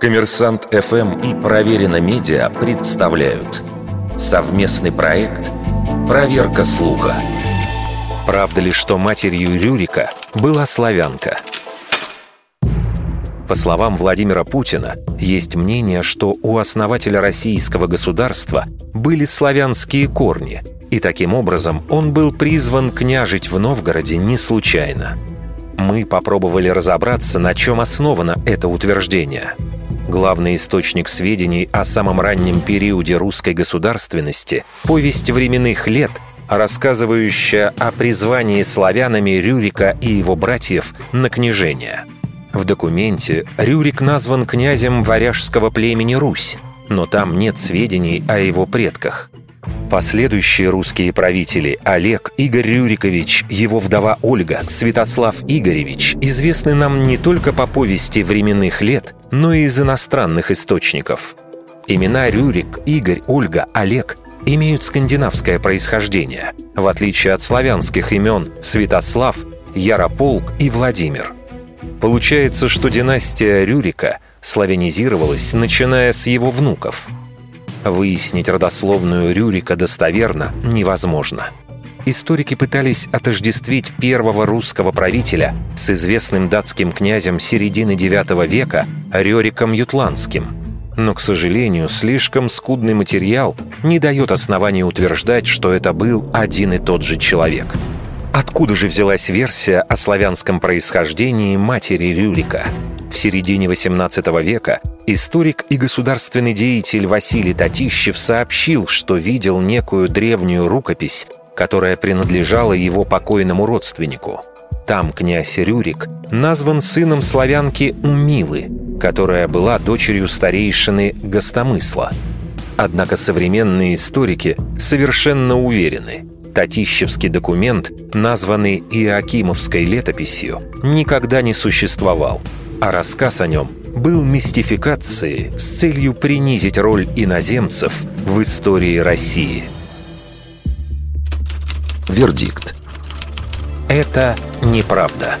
Коммерсант ФМ и Проверено Медиа представляют совместный проект «Проверка слуха». Правда ли, что матерью Рюрика была славянка? По словам Владимира Путина, есть мнение, что у основателя российского государства были славянские корни, и таким образом он был призван княжить в Новгороде не случайно. Мы попробовали разобраться, на чем основано это утверждение – Главный источник сведений о самом раннем периоде русской государственности – повесть временных лет, рассказывающая о призвании славянами Рюрика и его братьев на княжение. В документе Рюрик назван князем варяжского племени Русь, но там нет сведений о его предках – Последующие русские правители Олег, Игорь Рюрикович, его вдова Ольга, Святослав Игоревич известны нам не только по повести временных лет, но и из иностранных источников. Имена Рюрик, Игорь, Ольга, Олег имеют скандинавское происхождение, в отличие от славянских имен Святослав, Ярополк и Владимир. Получается, что династия Рюрика славянизировалась, начиная с его внуков – Выяснить родословную Рюрика достоверно невозможно. Историки пытались отождествить первого русского правителя с известным датским князем середины IX века Рериком Ютландским. Но, к сожалению, слишком скудный материал не дает оснований утверждать, что это был один и тот же человек. Откуда же взялась версия о славянском происхождении матери Рюрика? В середине XVIII века Историк и государственный деятель Василий Татищев сообщил, что видел некую древнюю рукопись, которая принадлежала его покойному родственнику. Там князь Рюрик назван сыном славянки Умилы, которая была дочерью старейшины Гостомысла. Однако современные историки совершенно уверены – Татищевский документ, названный Иоакимовской летописью, никогда не существовал, а рассказ о нем был мистификацией с целью принизить роль иноземцев в истории России. Вердикт. Это неправда.